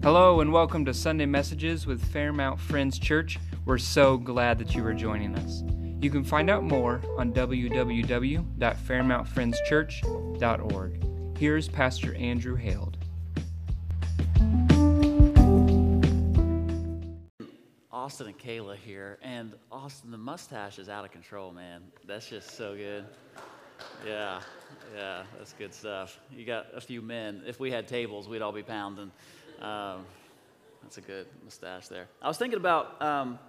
Hello, and welcome to Sunday Messages with Fairmount Friends Church. We're so glad that you are joining us. You can find out more on www.fairmountfriendschurch.org. Here's Pastor Andrew Haled. Austin and Kayla here, and Austin, the mustache is out of control, man. That's just so good. Yeah, yeah, that's good stuff. You got a few men. If we had tables, we'd all be pounding. Um, that's a good mustache there. I was thinking about um,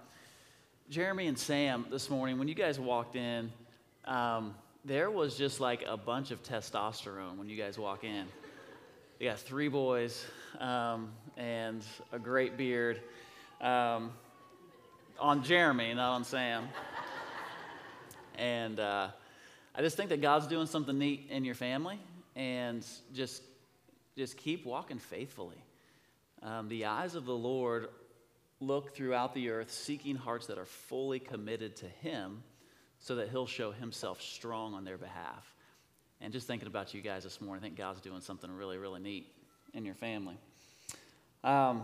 Jeremy and Sam this morning. When you guys walked in, um, there was just like a bunch of testosterone when you guys walk in. You got three boys um, and a great beard um, on Jeremy, not on Sam. And uh, I just think that God's doing something neat in your family, and just just keep walking faithfully. Um, the eyes of the Lord look throughout the earth, seeking hearts that are fully committed to Him, so that He'll show Himself strong on their behalf. And just thinking about you guys this morning, I think God's doing something really, really neat in your family. Um,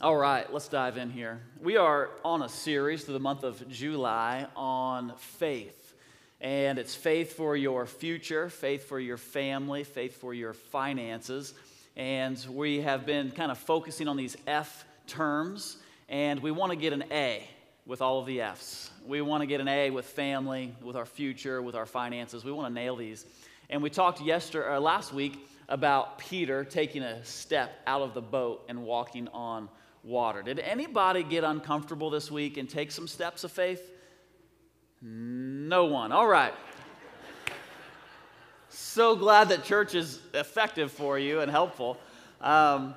all right, let's dive in here. We are on a series through the month of July on faith. And it's faith for your future, faith for your family, faith for your finances. And we have been kind of focusing on these F terms, and we want to get an A with all of the F's. We want to get an A with family, with our future, with our finances. We want to nail these. And we talked yesterday, or uh, last week about Peter taking a step out of the boat and walking on water. Did anybody get uncomfortable this week and take some steps of faith? No one. All right. So glad that church is effective for you and helpful. Um,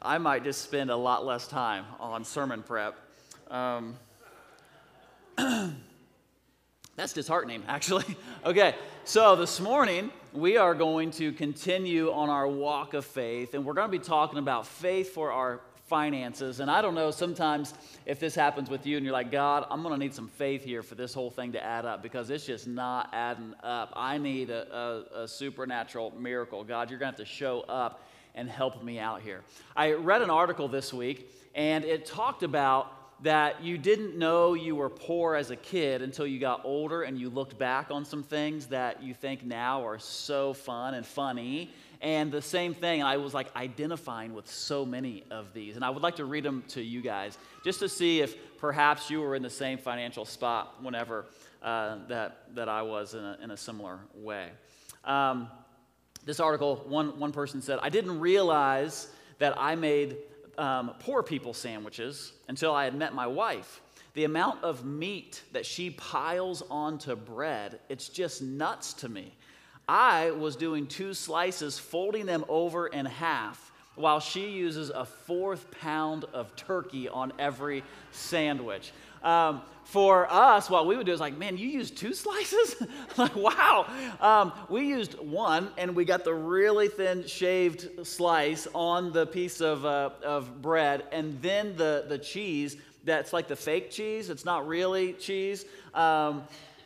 I might just spend a lot less time on sermon prep. Um, that's disheartening, actually. okay, so this morning we are going to continue on our walk of faith, and we're going to be talking about faith for our finances. And I don't know sometimes if this happens with you and you're like, God, I'm going to need some faith here for this whole thing to add up because it's just not adding up. I need a, a, a supernatural miracle. God, you're going to have to show up and help me out here. I read an article this week and it talked about that you didn't know you were poor as a kid until you got older and you looked back on some things that you think now are so fun and funny and the same thing, I was like identifying with so many of these. And I would like to read them to you guys just to see if perhaps you were in the same financial spot whenever uh, that, that I was in a, in a similar way. Um, this article, one, one person said, I didn't realize that I made um, poor people sandwiches until I had met my wife. The amount of meat that she piles onto bread, it's just nuts to me. I was doing two slices, folding them over in half, while she uses a fourth pound of turkey on every sandwich. Um, for us, what we would do is like, man, you used two slices? like, wow. Um, we used one, and we got the really thin shaved slice on the piece of, uh, of bread, and then the, the cheese that's like the fake cheese. It's not really cheese. Um,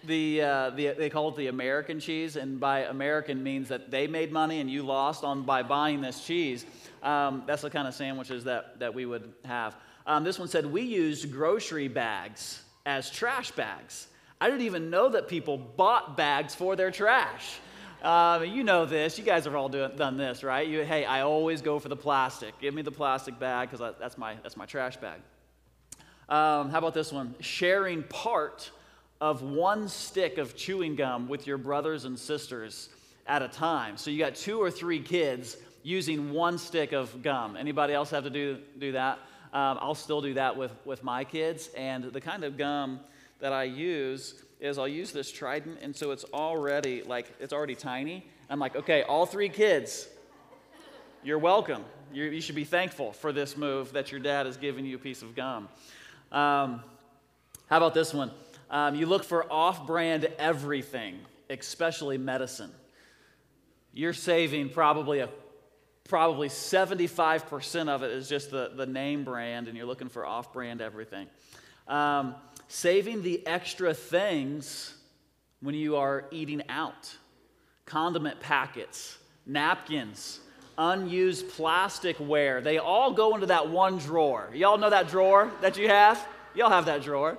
the, uh, the, they call it the American cheese, and by American means that they made money and you lost on by buying this cheese. Um, that's the kind of sandwiches that, that we would have. Um, this one said, We used grocery bags as trash bags. I didn't even know that people bought bags for their trash. Uh, you know this. You guys have all do, done this, right? You, hey, I always go for the plastic. Give me the plastic bag because that's my, that's my trash bag. Um, how about this one? Sharing part of one stick of chewing gum with your brothers and sisters at a time. So you got two or three kids using one stick of gum. Anybody else have to do, do that? Um, I'll still do that with, with my kids. And the kind of gum that I use is I'll use this Trident, and so it's already like it's already tiny. I'm like, okay, all three kids, you're welcome. You're, you should be thankful for this move that your dad has given you a piece of gum. Um, how about this one? Um, you look for off brand everything, especially medicine. You're saving probably a probably 75% of it is just the, the name brand, and you're looking for off brand everything. Um, saving the extra things when you are eating out condiment packets, napkins, unused plasticware. They all go into that one drawer. Y'all know that drawer that you have? Y'all have that drawer.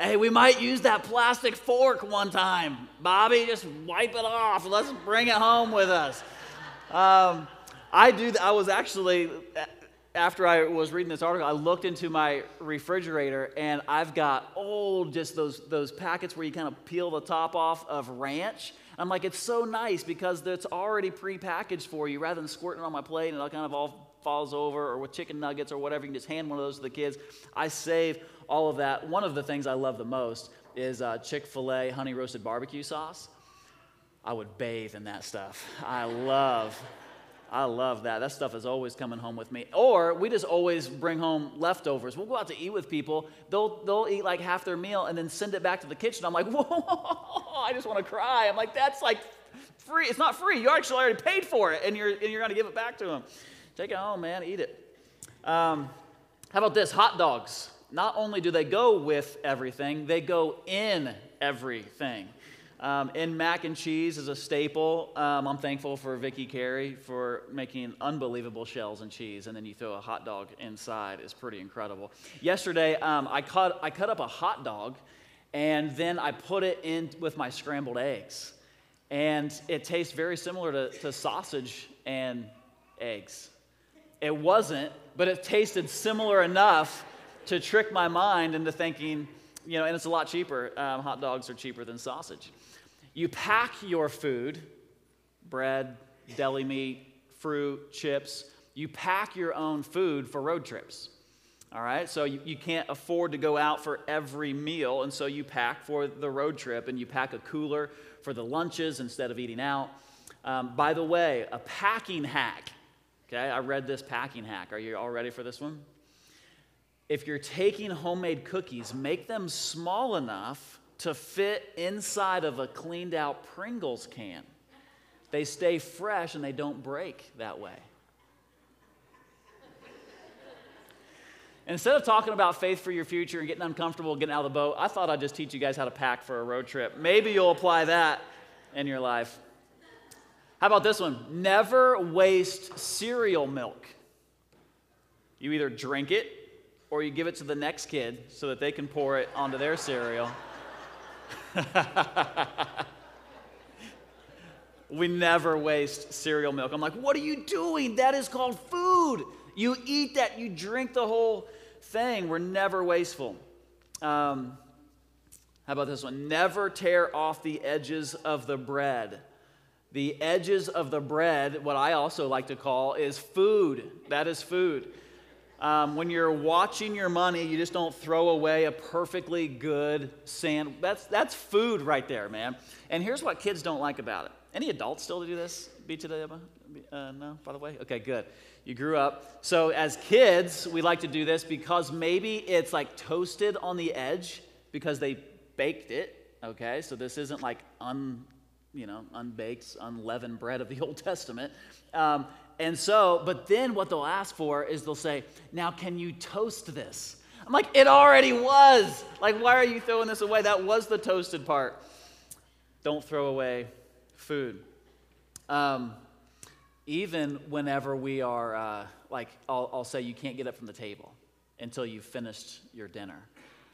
Hey, we might use that plastic fork one time. Bobby, just wipe it off. Let's bring it home with us. Um, I do. I was actually after I was reading this article, I looked into my refrigerator and I've got old just those those packets where you kind of peel the top off of ranch. I'm like, it's so nice because it's already pre-packaged for you rather than squirting it on my plate and it kind of all falls over or with chicken nuggets or whatever. You can just hand one of those to the kids. I save all of that. One of the things I love the most is uh, Chick fil A honey roasted barbecue sauce. I would bathe in that stuff. I love. I love that. That stuff is always coming home with me. Or we just always bring home leftovers. We'll go out to eat with people. They'll, they'll eat like half their meal and then send it back to the kitchen. I'm like, whoa, I just want to cry. I'm like, that's like free. It's not free. You actually already paid for it and you're, and you're going to give it back to them. Take it home, man. Eat it. Um, how about this? Hot dogs. Not only do they go with everything, they go in everything. Um, and mac and cheese is a staple. Um, I'm thankful for Vicky Carey for making unbelievable shells and cheese, and then you throw a hot dog inside. is pretty incredible. Yesterday, um, I, cut, I cut up a hot dog, and then I put it in with my scrambled eggs. And it tastes very similar to, to sausage and eggs. It wasn't, but it tasted similar enough to trick my mind into thinking, you know, and it's a lot cheaper. Um, hot dogs are cheaper than sausage. You pack your food, bread, deli meat, fruit, chips. You pack your own food for road trips. All right, so you, you can't afford to go out for every meal, and so you pack for the road trip and you pack a cooler for the lunches instead of eating out. Um, by the way, a packing hack Okay, I read this packing hack. Are you all ready for this one? If you're taking homemade cookies, make them small enough to fit inside of a cleaned out Pringles can. They stay fresh and they don't break that way. Instead of talking about faith for your future and getting uncomfortable, getting out of the boat, I thought I'd just teach you guys how to pack for a road trip. Maybe you'll apply that in your life. How about this one? Never waste cereal milk. You either drink it or you give it to the next kid so that they can pour it onto their cereal. we never waste cereal milk. I'm like, what are you doing? That is called food. You eat that, you drink the whole thing. We're never wasteful. Um, how about this one? Never tear off the edges of the bread. The edges of the bread, what I also like to call, is food. That is food. Um, when you're watching your money, you just don't throw away a perfectly good sand. That's, that's food right there, man. And here's what kids don't like about it. Any adults still do this? Be today, uh, no, by the way? Okay, good. You grew up. So as kids, we like to do this because maybe it's like toasted on the edge because they baked it. Okay, so this isn't like un you know, unbaked, unleavened bread of the Old Testament. Um, and so, but then what they'll ask for is they'll say, Now, can you toast this? I'm like, It already was. Like, why are you throwing this away? That was the toasted part. Don't throw away food. Um, even whenever we are, uh, like, I'll, I'll say you can't get up from the table until you've finished your dinner.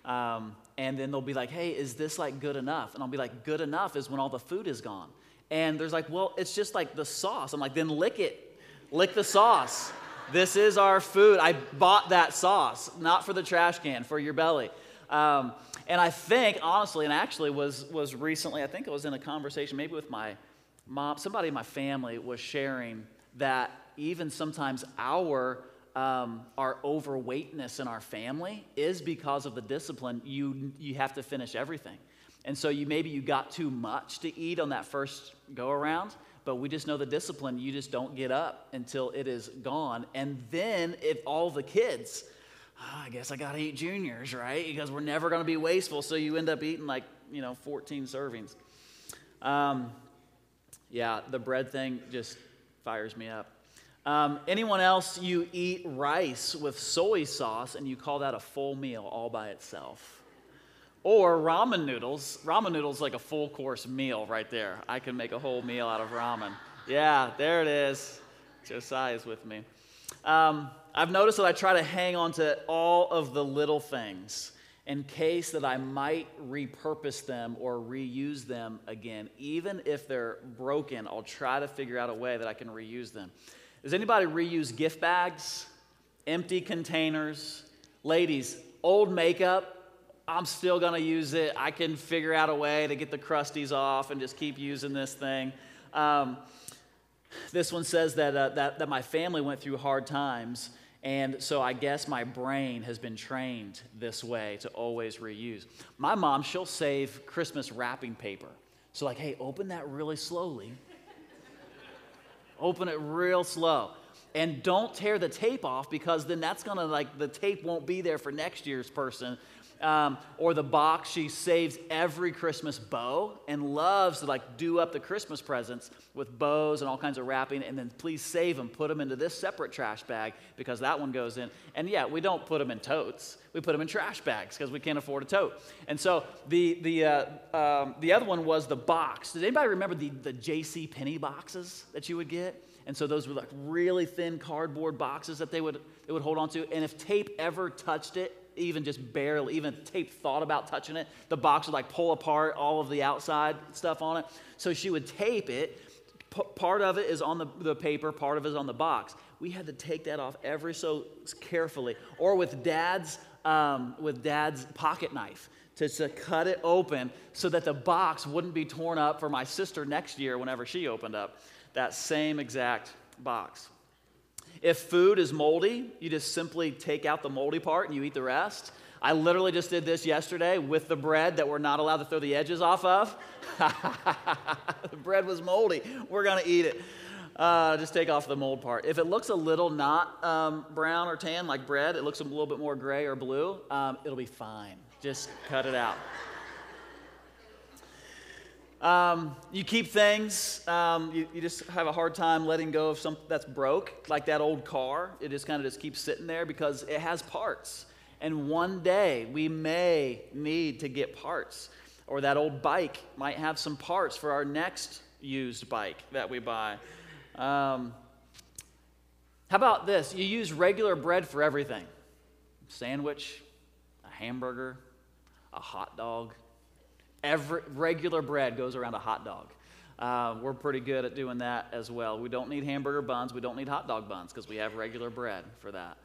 Um, and then they'll be like, hey, is this like good enough? And I'll be like, good enough is when all the food is gone. And there's like, well, it's just like the sauce. I'm like, then lick it. Lick the sauce. This is our food. I bought that sauce, not for the trash can, for your belly. Um, and I think, honestly, and actually was, was recently, I think it was in a conversation maybe with my mom, somebody in my family was sharing that even sometimes our um, our overweightness in our family is because of the discipline. You, you have to finish everything. And so you maybe you got too much to eat on that first go around, but we just know the discipline. You just don't get up until it is gone. And then if all the kids, oh, I guess I got to eat juniors, right? Because we're never going to be wasteful. So you end up eating like, you know, 14 servings. Um, yeah, the bread thing just fires me up. Um, anyone else, you eat rice with soy sauce and you call that a full meal all by itself. Or ramen noodles. Ramen noodles like a full course meal right there. I can make a whole meal out of ramen. Yeah, there it is. Josiah is with me. Um, I've noticed that I try to hang on to all of the little things in case that I might repurpose them or reuse them again. Even if they're broken, I'll try to figure out a way that I can reuse them. Does anybody reuse gift bags, empty containers? Ladies, old makeup, I'm still gonna use it. I can figure out a way to get the crusties off and just keep using this thing. Um, this one says that, uh, that, that my family went through hard times and so I guess my brain has been trained this way to always reuse. My mom, she'll save Christmas wrapping paper. So, like, hey, open that really slowly. Open it real slow. And don't tear the tape off because then that's gonna, like, the tape won't be there for next year's person um, or the box. She saves every Christmas bow and loves to like do up the Christmas presents with bows and all kinds of wrapping. And then please save them, put them into this separate trash bag because that one goes in. And yeah, we don't put them in totes. We put them in trash bags because we can't afford a tote. And so the the uh, um, the other one was the box. Did anybody remember the the J.C. Penney boxes that you would get? And so those were like really thin cardboard boxes that they would, they would hold on to. And if tape ever touched it, even just barely, even tape thought about touching it, the box would like pull apart all of the outside stuff on it. So she would tape it. P- part of it is on the, the paper, part of it is on the box. We had to take that off every so carefully. Or with dad's, um, with dad's pocket knife to, to cut it open so that the box wouldn't be torn up for my sister next year whenever she opened up that same exact box. If food is moldy, you just simply take out the moldy part and you eat the rest. I literally just did this yesterday with the bread that we're not allowed to throw the edges off of. the bread was moldy. We're going to eat it. Uh, just take off the mold part. If it looks a little not um, brown or tan like bread, it looks a little bit more gray or blue, um, it'll be fine. Just cut it out. Um, you keep things, um, you, you, just have a hard time letting go of something that's broke, like that old car. It just kind of just keeps sitting there because it has parts. And one day we may need to get parts. Or that old bike might have some parts for our next used bike that we buy. Um, how about this? You use regular bread for everything sandwich, a hamburger, a hot dog Every, regular bread goes around a hot dog. Uh, we're pretty good at doing that as well. We don't need hamburger buns. We don't need hot dog buns because we have regular bread for that.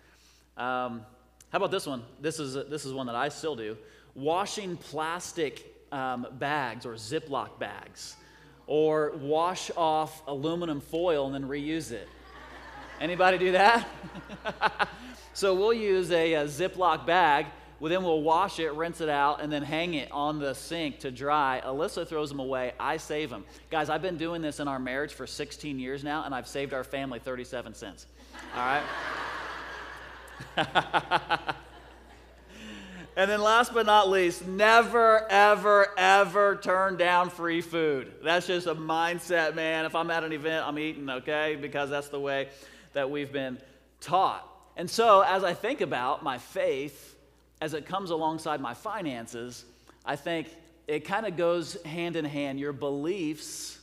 Um, how about this one? This is, this is one that I still do. Washing plastic um, bags or Ziploc bags, or wash off aluminum foil and then reuse it. Anybody do that? so we'll use a, a Ziploc bag well, then we'll wash it, rinse it out, and then hang it on the sink to dry. Alyssa throws them away. I save them. Guys, I've been doing this in our marriage for 16 years now, and I've saved our family 37 cents. All right? and then last but not least, never, ever, ever turn down free food. That's just a mindset, man. If I'm at an event, I'm eating, okay? Because that's the way that we've been taught. And so, as I think about my faith, as it comes alongside my finances, I think it kind of goes hand in hand. Your beliefs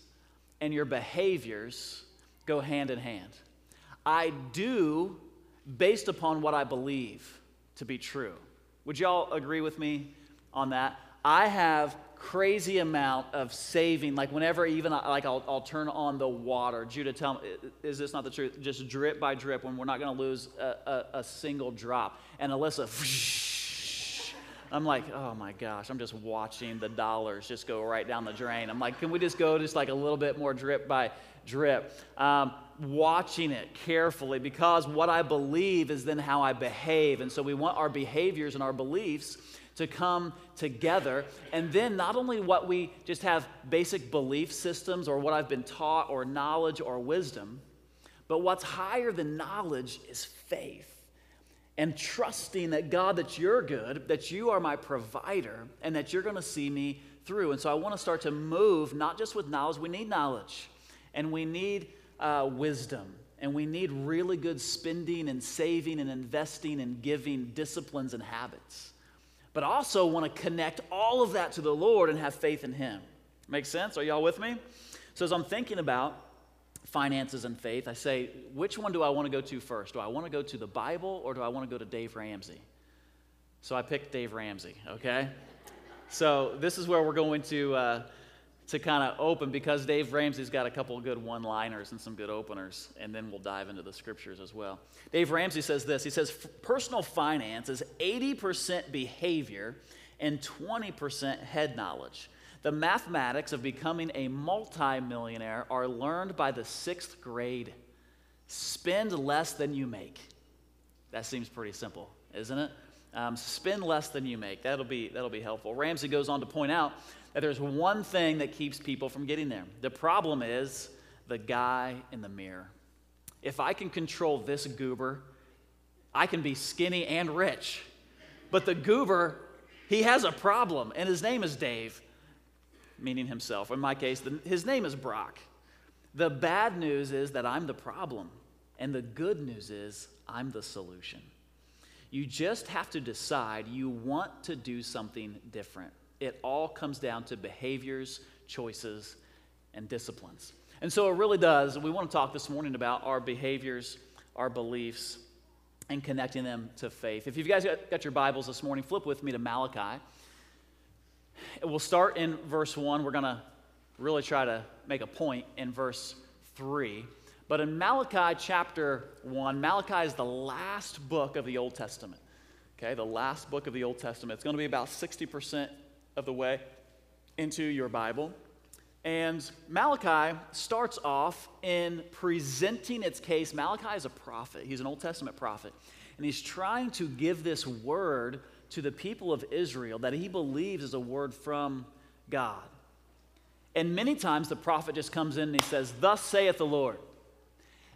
and your behaviors go hand in hand. I do based upon what I believe to be true. Would y'all agree with me on that? I have crazy amount of saving. Like whenever even like I'll, I'll turn on the water. Judah, tell me, is this not the truth? Just drip by drip when we're not going to lose a, a, a, single drop. And Alyssa, I'm like, oh my gosh, I'm just watching the dollars just go right down the drain. I'm like, can we just go just like a little bit more drip by drip? Um, watching it carefully because what I believe is then how I behave. And so we want our behaviors and our beliefs to come together. And then not only what we just have basic belief systems or what I've been taught or knowledge or wisdom, but what's higher than knowledge is faith and trusting that God, that you're good, that you are my provider, and that you're going to see me through. And so I want to start to move not just with knowledge, we need knowledge, and we need uh, wisdom, and we need really good spending and saving and investing and giving disciplines and habits. But also want to connect all of that to the Lord and have faith in Him. Make sense? Are y'all with me? So as I'm thinking about finances and faith, I say, which one do I want to go to first? Do I want to go to the Bible or do I want to go to Dave Ramsey? So I picked Dave Ramsey, okay? So this is where we're going to, uh, to kind of open because Dave Ramsey's got a couple of good one liners and some good openers, and then we'll dive into the scriptures as well. Dave Ramsey says this He says, Personal finance is 80% behavior and 20% head knowledge. The mathematics of becoming a multimillionaire are learned by the sixth grade. Spend less than you make. That seems pretty simple, isn't it? Um, spend less than you make. That'll be, that'll be helpful. Ramsey goes on to point out that there's one thing that keeps people from getting there. The problem is the guy in the mirror. If I can control this goober, I can be skinny and rich. But the goober, he has a problem, and his name is Dave meaning himself. In my case, the, his name is Brock. The bad news is that I'm the problem, and the good news is I'm the solution. You just have to decide you want to do something different. It all comes down to behaviors, choices, and disciplines. And so it really does. We want to talk this morning about our behaviors, our beliefs, and connecting them to faith. If you guys got, got your Bibles this morning, flip with me to Malachi. We'll start in verse 1. We're going to really try to make a point in verse 3. But in Malachi chapter 1, Malachi is the last book of the Old Testament. Okay, the last book of the Old Testament. It's going to be about 60% of the way into your Bible. And Malachi starts off in presenting its case. Malachi is a prophet, he's an Old Testament prophet. And he's trying to give this word to the people of Israel that he believes is a word from God. And many times the prophet just comes in and he says, Thus saith the Lord.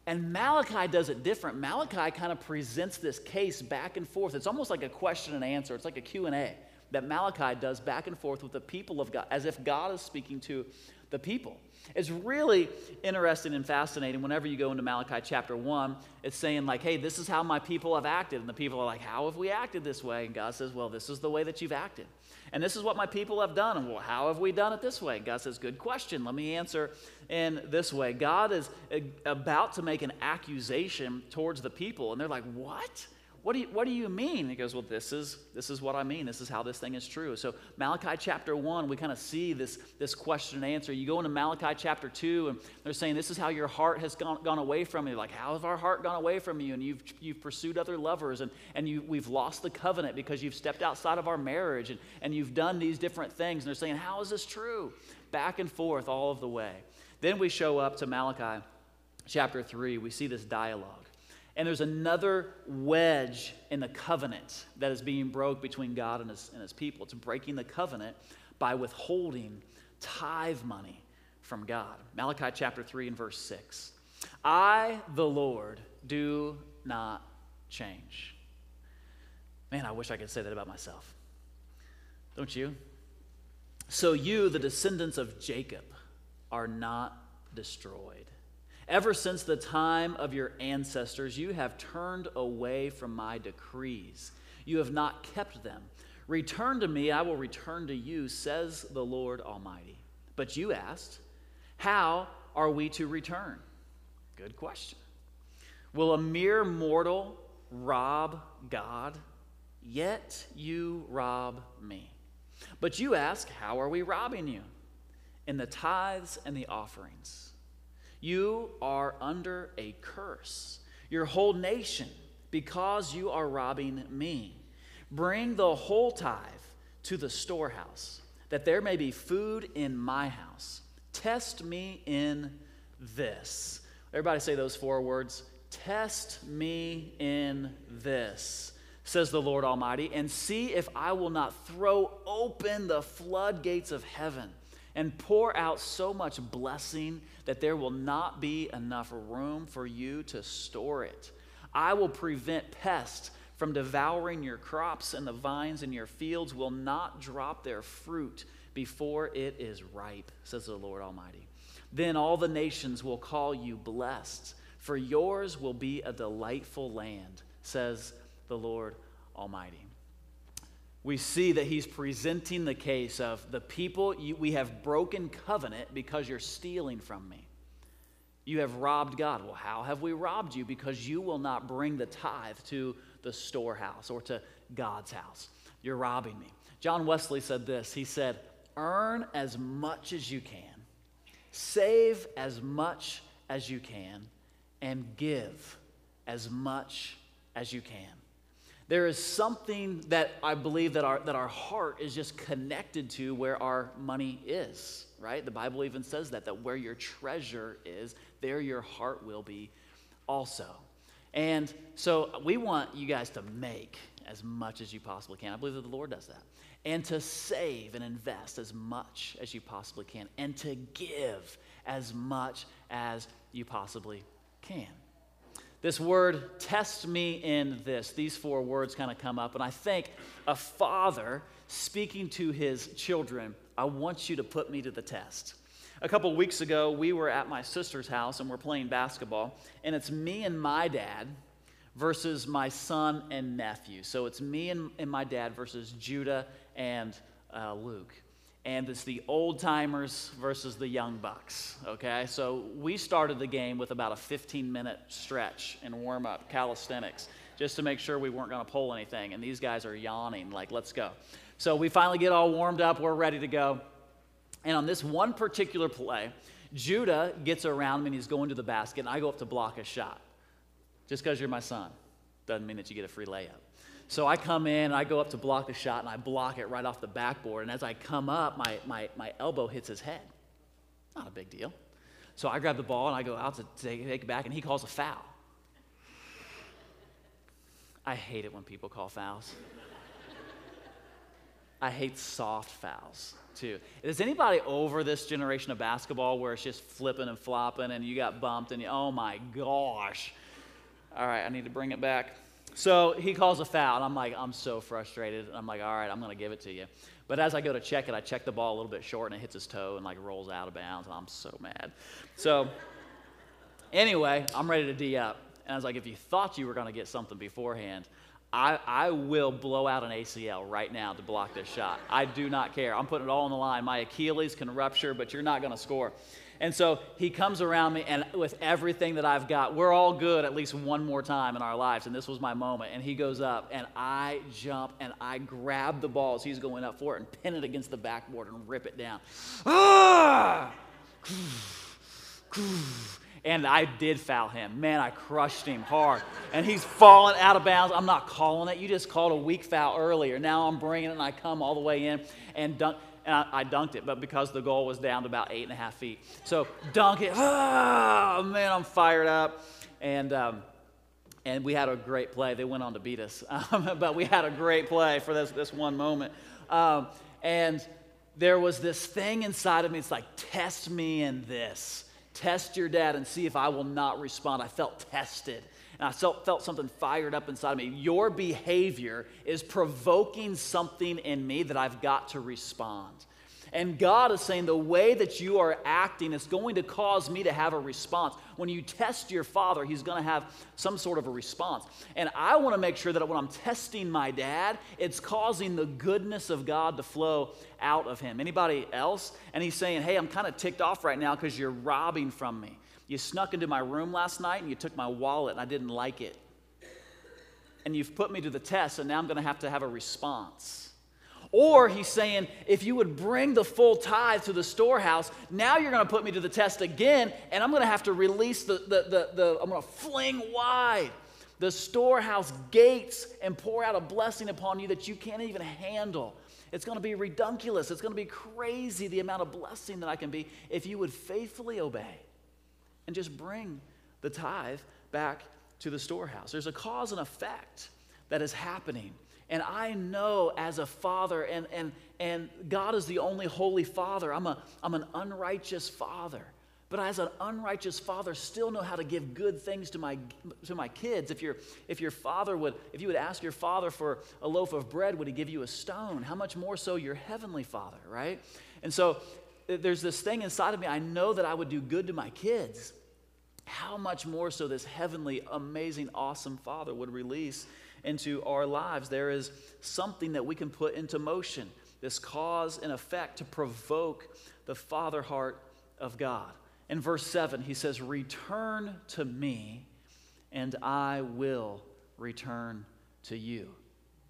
And Malachi does it different. Malachi kind of presents this case back and forth. It's almost like a question and answer. It's like a Q&A that Malachi does back and forth with the people of God as if God is speaking to the people. It's really interesting and fascinating whenever you go into Malachi chapter 1. It's saying, like, hey, this is how my people have acted. And the people are like, how have we acted this way? And God says, well, this is the way that you've acted. And this is what my people have done. And well, how have we done it this way? And God says, good question. Let me answer in this way. God is uh, about to make an accusation towards the people. And they're like, what? What do you, what do you mean? He goes, well, this is, this is what I mean. This is how this thing is true. So Malachi chapter 1, we kind of see this, this question and answer. You go into Malachi chapter 2, and they're saying, this is how your heart has gone, gone away from you. Like, how has our heart gone away from you? And you've, you've pursued other lovers, and, and you, we've lost the covenant because you've stepped outside of our marriage, and, and you've done these different things. And they're saying, how is this true? Back and forth all of the way. Then we show up to Malachi chapter 3. We see this dialogue. And there's another wedge in the covenant that is being broke between God and his, and his people. It's breaking the covenant by withholding tithe money from God. Malachi chapter 3 and verse 6. I, the Lord, do not change. Man, I wish I could say that about myself. Don't you? So you, the descendants of Jacob, are not destroyed. Ever since the time of your ancestors, you have turned away from my decrees. You have not kept them. Return to me, I will return to you, says the Lord Almighty. But you asked, How are we to return? Good question. Will a mere mortal rob God? Yet you rob me. But you ask, How are we robbing you? In the tithes and the offerings. You are under a curse, your whole nation, because you are robbing me. Bring the whole tithe to the storehouse, that there may be food in my house. Test me in this. Everybody say those four words. Test me in this, says the Lord Almighty, and see if I will not throw open the floodgates of heaven and pour out so much blessing that there will not be enough room for you to store it. I will prevent pests from devouring your crops, and the vines in your fields will not drop their fruit before it is ripe, says the Lord Almighty. Then all the nations will call you blessed, for yours will be a delightful land, says the Lord Almighty we see that he's presenting the case of the people, you, we have broken covenant because you're stealing from me. You have robbed God. Well, how have we robbed you? Because you will not bring the tithe to the storehouse or to God's house. You're robbing me. John Wesley said this He said, Earn as much as you can, save as much as you can, and give as much as you can. There is something that I believe that our, that our heart is just connected to where our money is, right? The Bible even says that, that where your treasure is, there your heart will be also. And so we want you guys to make as much as you possibly can. I believe that the Lord does that. And to save and invest as much as you possibly can. And to give as much as you possibly can. This word, test me in this, these four words kind of come up. And I think a father speaking to his children, I want you to put me to the test. A couple weeks ago, we were at my sister's house and we're playing basketball. And it's me and my dad versus my son and nephew. So it's me and, and my dad versus Judah and uh, Luke and it's the old timers versus the young bucks. Okay, so we started the game with about a 15 minute stretch and warm up calisthenics just to make sure we weren't going to pull anything. And these guys are yawning, like, let's go. So we finally get all warmed up, we're ready to go. And on this one particular play, Judah gets around me and he's going to the basket, and I go up to block a shot. Just because you're my son doesn't mean that you get a free layup. So I come in, and I go up to block the shot, and I block it right off the backboard. And as I come up, my, my, my elbow hits his head. Not a big deal. So I grab the ball and I go out to take, take it back, and he calls a foul. I hate it when people call fouls. I hate soft fouls too. Is anybody over this generation of basketball where it's just flipping and flopping and you got bumped and you, oh my gosh. All right, I need to bring it back. So he calls a foul, and I'm like, I'm so frustrated. I'm like, all right, I'm going to give it to you. But as I go to check it, I check the ball a little bit short, and it hits his toe and like rolls out of bounds, and I'm so mad. So anyway, I'm ready to D up. And I was like, if you thought you were going to get something beforehand, I, I will blow out an ACL right now to block this shot. I do not care. I'm putting it all on the line. My Achilles can rupture, but you're not going to score. And so he comes around me, and with everything that I've got, we're all good at least one more time in our lives. And this was my moment. And he goes up, and I jump, and I grab the ball as he's going up for it and pin it against the backboard and rip it down. Ah! And I did foul him. Man, I crushed him hard. And he's falling out of bounds. I'm not calling it. You just called a weak foul earlier. Now I'm bringing it, and I come all the way in and dunk and I, I, dunked it, but because the goal was down to about eight and a half feet. So dunk it. Oh, man, I'm fired up. And, um, and we had a great play. They went on to beat us, um, but we had a great play for this, this one moment. Um, and there was this thing inside of me. It's like, test me in this. Test your dad and see if I will not respond. I felt tested and I felt, something fired up inside of me. Your behavior is provoking something in me that I've got to respond. And God is saying the way that you are acting is going to cause me to have a response. When you test your father, he's going to have some sort of a response. And I want to make sure that when I'm testing my dad, it's causing the goodness of God to flow out of him. Anybody else? And he's saying, "Hey, I'm kind of ticked off right now because you're robbing from me." You snuck into my room last night and you took my wallet and I didn't like it. And you've put me to the test, and now I'm going to have to have a response. Or he's saying, if you would bring the full tithe to the storehouse, now you're going to put me to the test again, and I'm going to have to release the, the, the, the I'm going to fling wide the storehouse gates and pour out a blessing upon you that you can't even handle. It's going to be redunculous. It's going to be crazy the amount of blessing that I can be if you would faithfully obey and just bring the tithe back to the storehouse. There's a cause and effect that is happening. And I know as a father, and, and, and God is the only holy father, I'm, a, I'm an unrighteous father. But as an unrighteous father, still know how to give good things to my, to my kids. If, your if your father would, if you would ask your father for a loaf of bread, would he give you a stone? How much more so your heavenly father, right? And so there's this thing inside of me. I know that I would do good to my kids. How much more so this heavenly, amazing, awesome Father would release into our lives? There is something that we can put into motion, this cause and effect to provoke the Father heart of God. In verse 7, he says, Return to me, and I will return to you.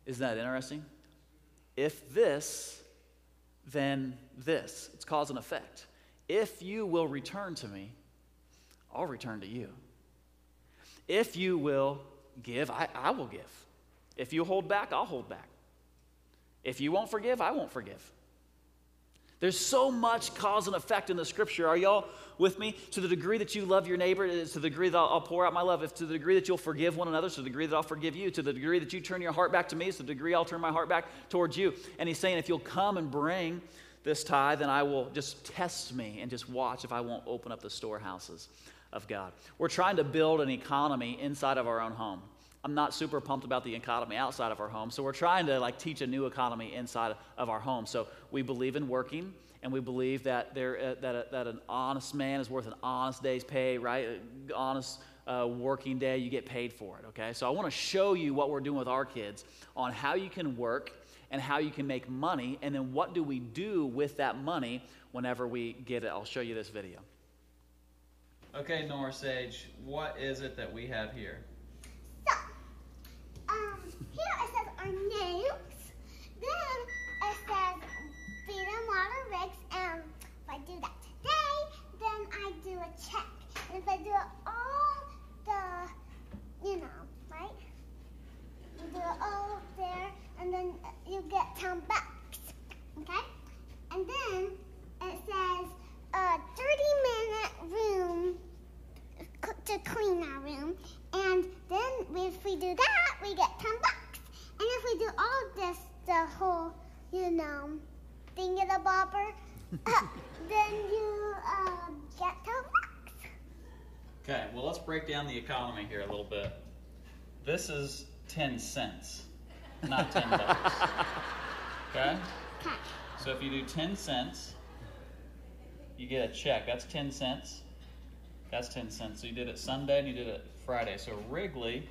Isn't that interesting? If this, then this. It's cause and effect. If you will return to me, I'll return to you. If you will give, I, I will give. If you hold back, I'll hold back. If you won't forgive, I won't forgive. There's so much cause and effect in the scripture. Are y'all with me? To the degree that you love your neighbor, to the degree that I'll, pour out my love, if to the degree that you'll forgive one another, to the degree that I'll forgive you, to the degree that you turn your heart back to me, to the degree I'll turn my heart back towards you. And he's saying, if you'll come and bring this tithe, then I will just test me and just watch if I won't open up the storehouses of God. We're trying to build an economy inside of our own home. I'm not super pumped about the economy outside of our home. So we're trying to like teach a new economy inside of our home. So we believe in working and we believe that there uh, that, a, that an honest man is worth an honest day's pay, right? An honest uh, working day, you get paid for it. Okay, so I want to show you what we're doing with our kids on how you can work and how you can make money, and then what do we do with that money whenever we get it. I'll show you this video. Okay, Nora Sage, what is it that we have here? Here it says our names. Then it says and water Riggs. And if I do that today, then I do a check. And if I do all the, you know, right? You do it all there, and then you get 10 bucks. Okay? And then it says a 30 minute room to clean our room. And then if we do that, we get 10 bucks. And if we do all this, the whole, you know, thingy-the-bobber, uh, then you uh, get 10 bucks. Okay, well, let's break down the economy here a little bit. This is 10 cents, not 10 bucks. Okay? Okay. So if you do 10 cents, you get a check. That's 10 cents. That's 10 cents. So you did it Sunday and you did it Friday. So Wrigley,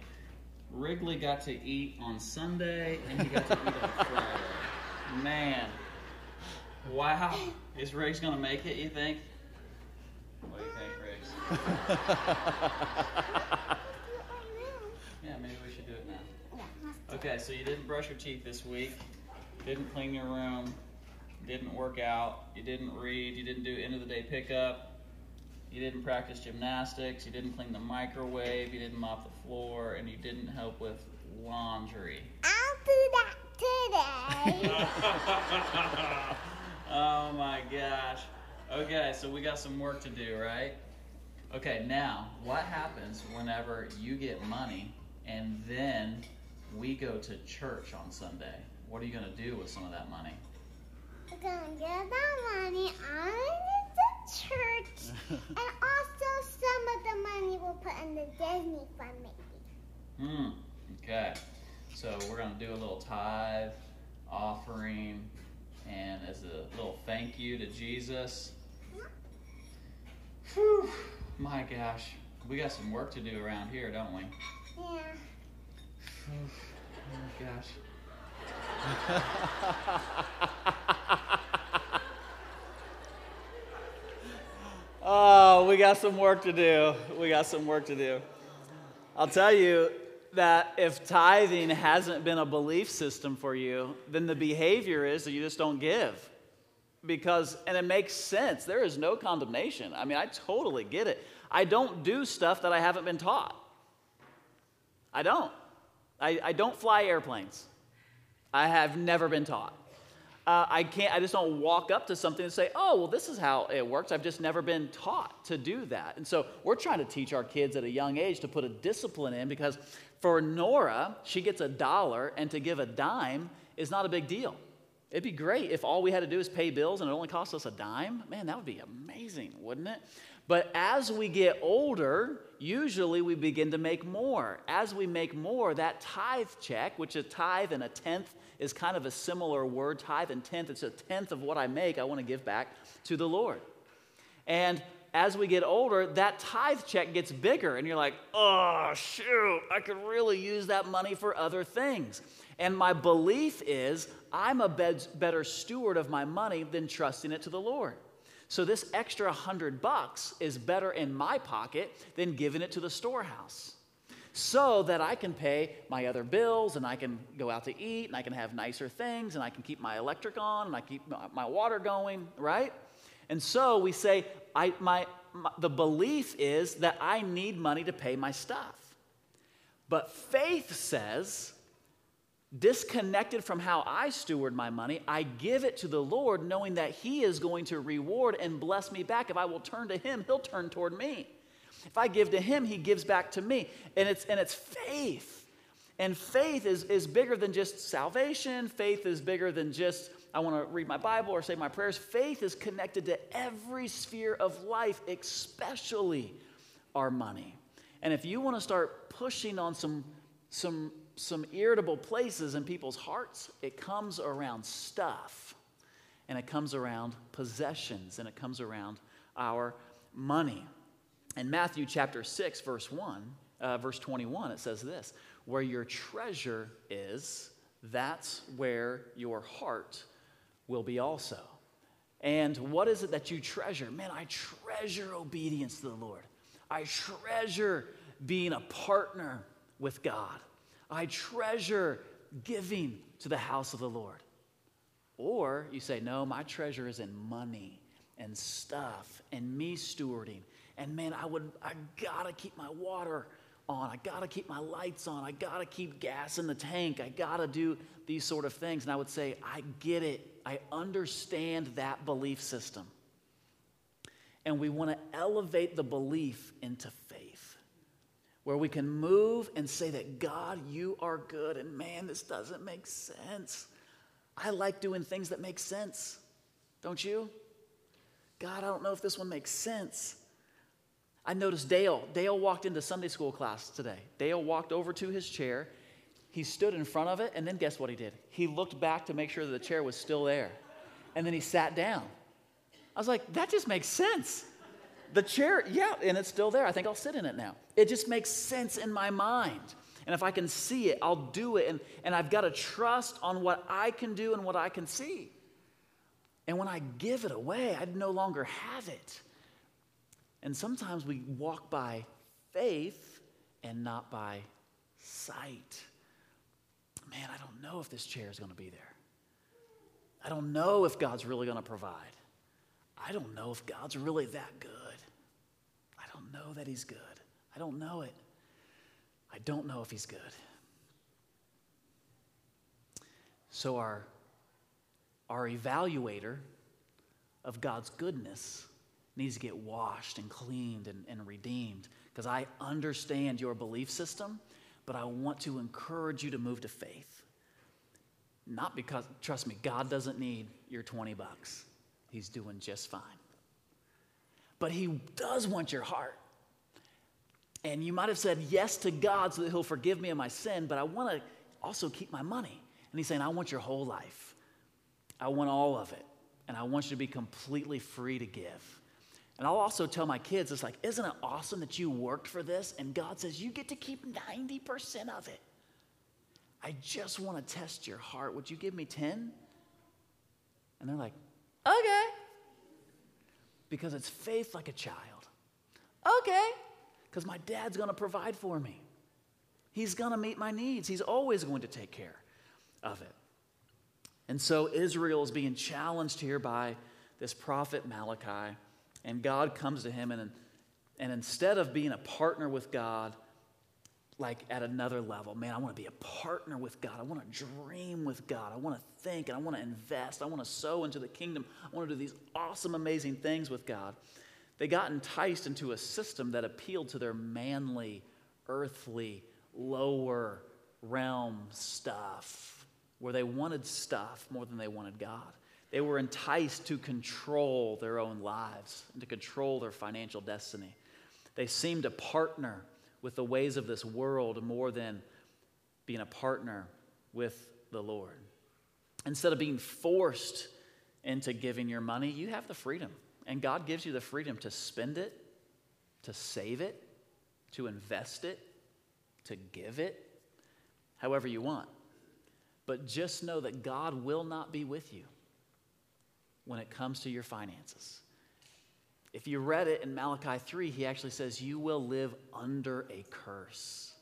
Wrigley got to eat on Sunday and he got to eat on Friday. Man. Wow. Is Riggs to make it, you think? What do you think, Riggs? Yeah, maybe we should do it now. Okay, so you didn't brush your teeth this week, didn't clean your room, didn't work out, you didn't read, you didn't do end of the day pickup, you didn't practice gymnastics, you didn't clean the microwave, you didn't mop the floor, and you didn't help with laundry. I'll do that today. Oh my gosh. Okay, so we got some work to do, right? Okay, now, what happens whenever you get money and then we go to church on Sunday? What are you going to do with some of that money? We're gonna get that money on the church, and also some of the money we'll put in the Disney fund, maybe. Hmm. Okay. So we're going to do a little tithe offering and as a little thank you to Jesus. Whew. My gosh. We got some work to do around here, don't we? Yeah. Oh my gosh. Oh, we got some work to do. We got some work to do. I'll tell you that if tithing hasn't been a belief system for you, then the behavior is that you just don't give. Because, and it makes sense, there is no condemnation. I mean, I totally get it. I don't do stuff that I haven't been taught. I don't. I, I don't fly airplanes. I have never been taught. Uh, I can't. I just don't walk up to something and say, "Oh, well, this is how it works." I've just never been taught to do that, and so we're trying to teach our kids at a young age to put a discipline in because for Nora, she gets a dollar, and to give a dime is not a big deal. It'd be great if all we had to do is pay bills and it only cost us a dime. Man, that would be amazing, wouldn't it? But as we get older, usually we begin to make more. As we make more, that tithe check, which a tithe and a tenth is kind of a similar word, tithe and tenth, it's a tenth of what I make, I want to give back to the Lord. And as we get older, that tithe check gets bigger, and you're like, oh, shoot, I could really use that money for other things. And my belief is I'm a better steward of my money than trusting it to the Lord. So this extra hundred bucks is better in my pocket than giving it to the storehouse. So that I can pay my other bills and I can go out to eat and I can have nicer things and I can keep my electric on and I keep my water going, right? And so we say, I, my, my, the belief is that I need money to pay my stuff. But faith says, disconnected from how I steward my money, I give it to the Lord, knowing that He is going to reward and bless me back. If I will turn to Him, He'll turn toward me. If I give to Him, He gives back to me. And it's, and it's faith. And faith is, is bigger than just salvation, faith is bigger than just I want to read my Bible or say my prayers. Faith is connected to every sphere of life, especially our money. And if you want to start pushing on some, some, some irritable places in people's hearts, it comes around stuff, and it comes around possessions, and it comes around our money. In Matthew chapter 6, verse 1, uh, verse 21, it says this Where your treasure is, that's where your heart will be also. And what is it that you treasure? Man, I treasure obedience to the Lord. I treasure being a partner with God. I treasure giving to the house of the Lord. Or you say, no, my treasure is in money and stuff and me stewarding. And man, I would, I gotta keep my water on. I got to keep my lights on. I got to keep gas in the tank. I got to do these sort of things. And I would say, I get it. I understand that belief system. And we want to elevate the belief into faith, where we can move and say that, God, you are good. And man, this doesn't make sense. I like doing things that make sense. Don't you? God, I don't know if this one makes sense. I noticed Dale. Dale walked into Sunday school class today. Dale walked over to his chair. He stood in front of it, and then guess what he did? He looked back to make sure that the chair was still there. And then he sat down. I was like, that just makes sense. The chair, yeah, and it's still there. I think I'll sit in it now. It just makes sense in my mind. And if I can see it, I'll do it. And, and I've got to trust on what I can do and what I can see. And when I give it away, I no longer have it. And sometimes we walk by faith and not by sight. Man, I don't know if this chair is going to be there. I don't know if God's really going to provide. I don't know if God's really that good. I don't know that He's good. I don't know it. I don't know if He's good. So, our, our evaluator of God's goodness needs to get washed and cleaned and, and redeemed because I understand your belief system, but I want to encourage you to move to faith. Not because, trust me, God doesn't need your 20 bucks. He's doing just fine. But He does want your heart. And you might have said yes to God so that He'll forgive me of my sin, but I want to also keep my money. And He's saying, I want your whole life. I want all of it. And I want you to be completely free to give. And I'll also tell my kids, it's like, isn't it awesome that you worked for this? And God says, you get to keep 90% of it. I just want to test your heart. Would you give me 10? And they're like, okay. Because it's faith like a child. Okay. Because my dad's going to provide for me. He's going to meet my needs. He's always going to take care of it. And so Israel is being challenged here by this prophet Malachi. And God comes to him, and, and instead of being a partner with God, like at another level, man, I want to be a partner with God. I want to dream with God. I want to think and I want to invest. I want to sow into the kingdom. I want to do these awesome, amazing things with God. They got enticed into a system that appealed to their manly, earthly, lower realm stuff, where they wanted stuff more than they wanted God. They were enticed to control their own lives and to control their financial destiny. They seemed to partner with the ways of this world more than being a partner with the Lord. Instead of being forced into giving your money, you have the freedom. And God gives you the freedom to spend it, to save it, to invest it, to give it, however you want. But just know that God will not be with you when it comes to your finances. If you read it in Malachi 3, he actually says, You will live under a curse.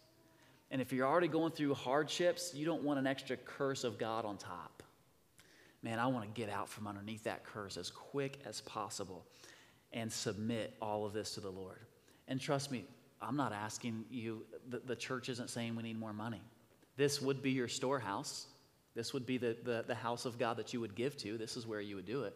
And if you're already going through hardships, you don't want an extra curse of God on top. Man, I want to get out from underneath that curse as quick as possible and submit all of this to the Lord. And trust me, I'm not asking you, the, the church isn't saying we need more money. This would be your storehouse. This would be the, the, the house of God that you would give to. This is where you would do it.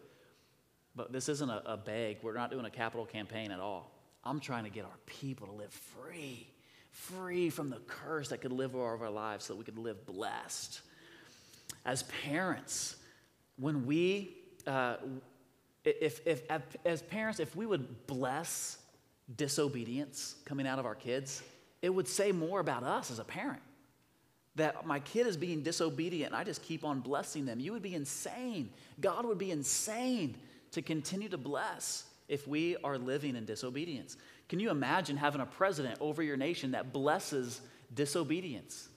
But this isn't a, a beg. We're not doing a capital campaign at all. I'm trying to get our people to live free, free from the curse that could live over our lives so that we could live blessed. As parents, when we, uh, if, if, as parents, if we would bless disobedience coming out of our kids, it would say more about us as a parent. That my kid is being disobedient and I just keep on blessing them. You would be insane. God would be insane to continue to bless if we are living in disobedience. Can you imagine having a president over your nation that blesses disobedience?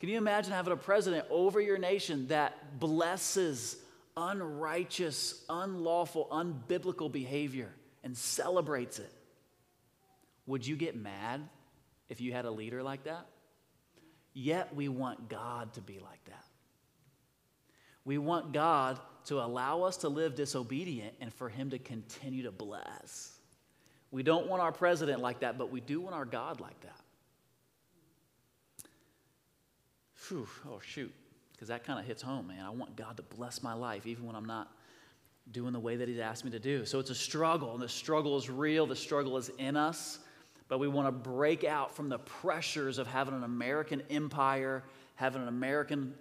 Can you imagine having a president over your nation that blesses unrighteous, unlawful, unbiblical behavior and celebrates it? Would you get mad if you had a leader like that? Yet we want God to be like that. We want God to allow us to live disobedient and for Him to continue to bless. We don't want our president like that, but we do want our God like that. Whew, oh, shoot. Because that kind of hits home, man. I want God to bless my life even when I'm not doing the way that He's asked me to do. So it's a struggle, and the struggle is real, the struggle is in us. But we want to break out from the pressures of having an American empire, having an American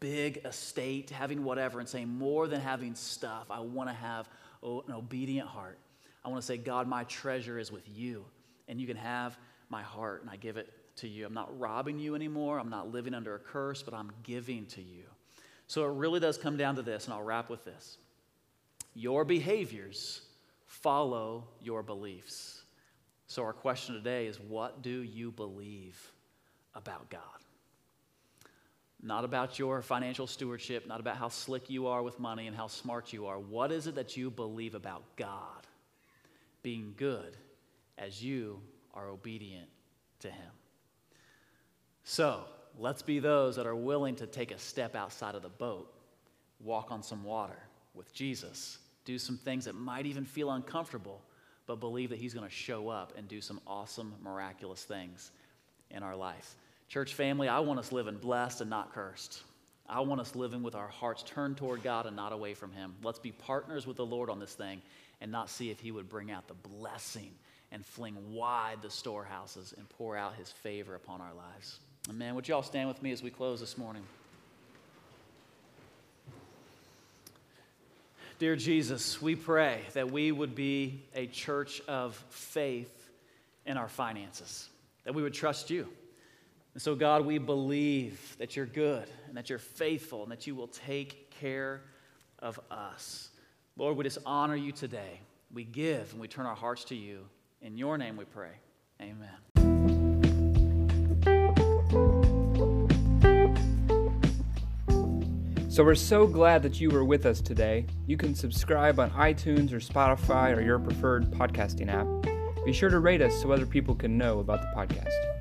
big estate, having whatever, and saying, more than having stuff, I want to have an obedient heart. I want to say, God, my treasure is with you, and you can have my heart, and I give it to you. I'm not robbing you anymore. I'm not living under a curse, but I'm giving to you. So it really does come down to this, and I'll wrap with this. Your behaviors follow your beliefs. So our question today is what do you believe about God? Not about your financial stewardship, not about how slick you are with money and how smart you are. What is it that you believe about God being good as you are obedient to Him? So let's be those that are willing to take a step outside of the boat, walk on some water with Jesus, do some things that might even feel uncomfortable, but believe that He's going to show up and do some awesome, miraculous things in our life. Church family, I want us living blessed and not cursed. I want us living with our hearts turned toward God and not away from Him. Let's be partners with the Lord on this thing and not see if He would bring out the blessing and fling wide the storehouses and pour out His favor upon our lives. Amen. Would you all stand with me as we close this morning? Dear Jesus, we pray that we would be a church of faith in our finances, that we would trust you. And so, God, we believe that you're good and that you're faithful and that you will take care of us. Lord, we just honor you today. We give and we turn our hearts to you. In your name we pray. Amen. So we're so glad that you were with us today. You can subscribe on iTunes or Spotify or your preferred podcasting app. Be sure to rate us so other people can know about the podcast.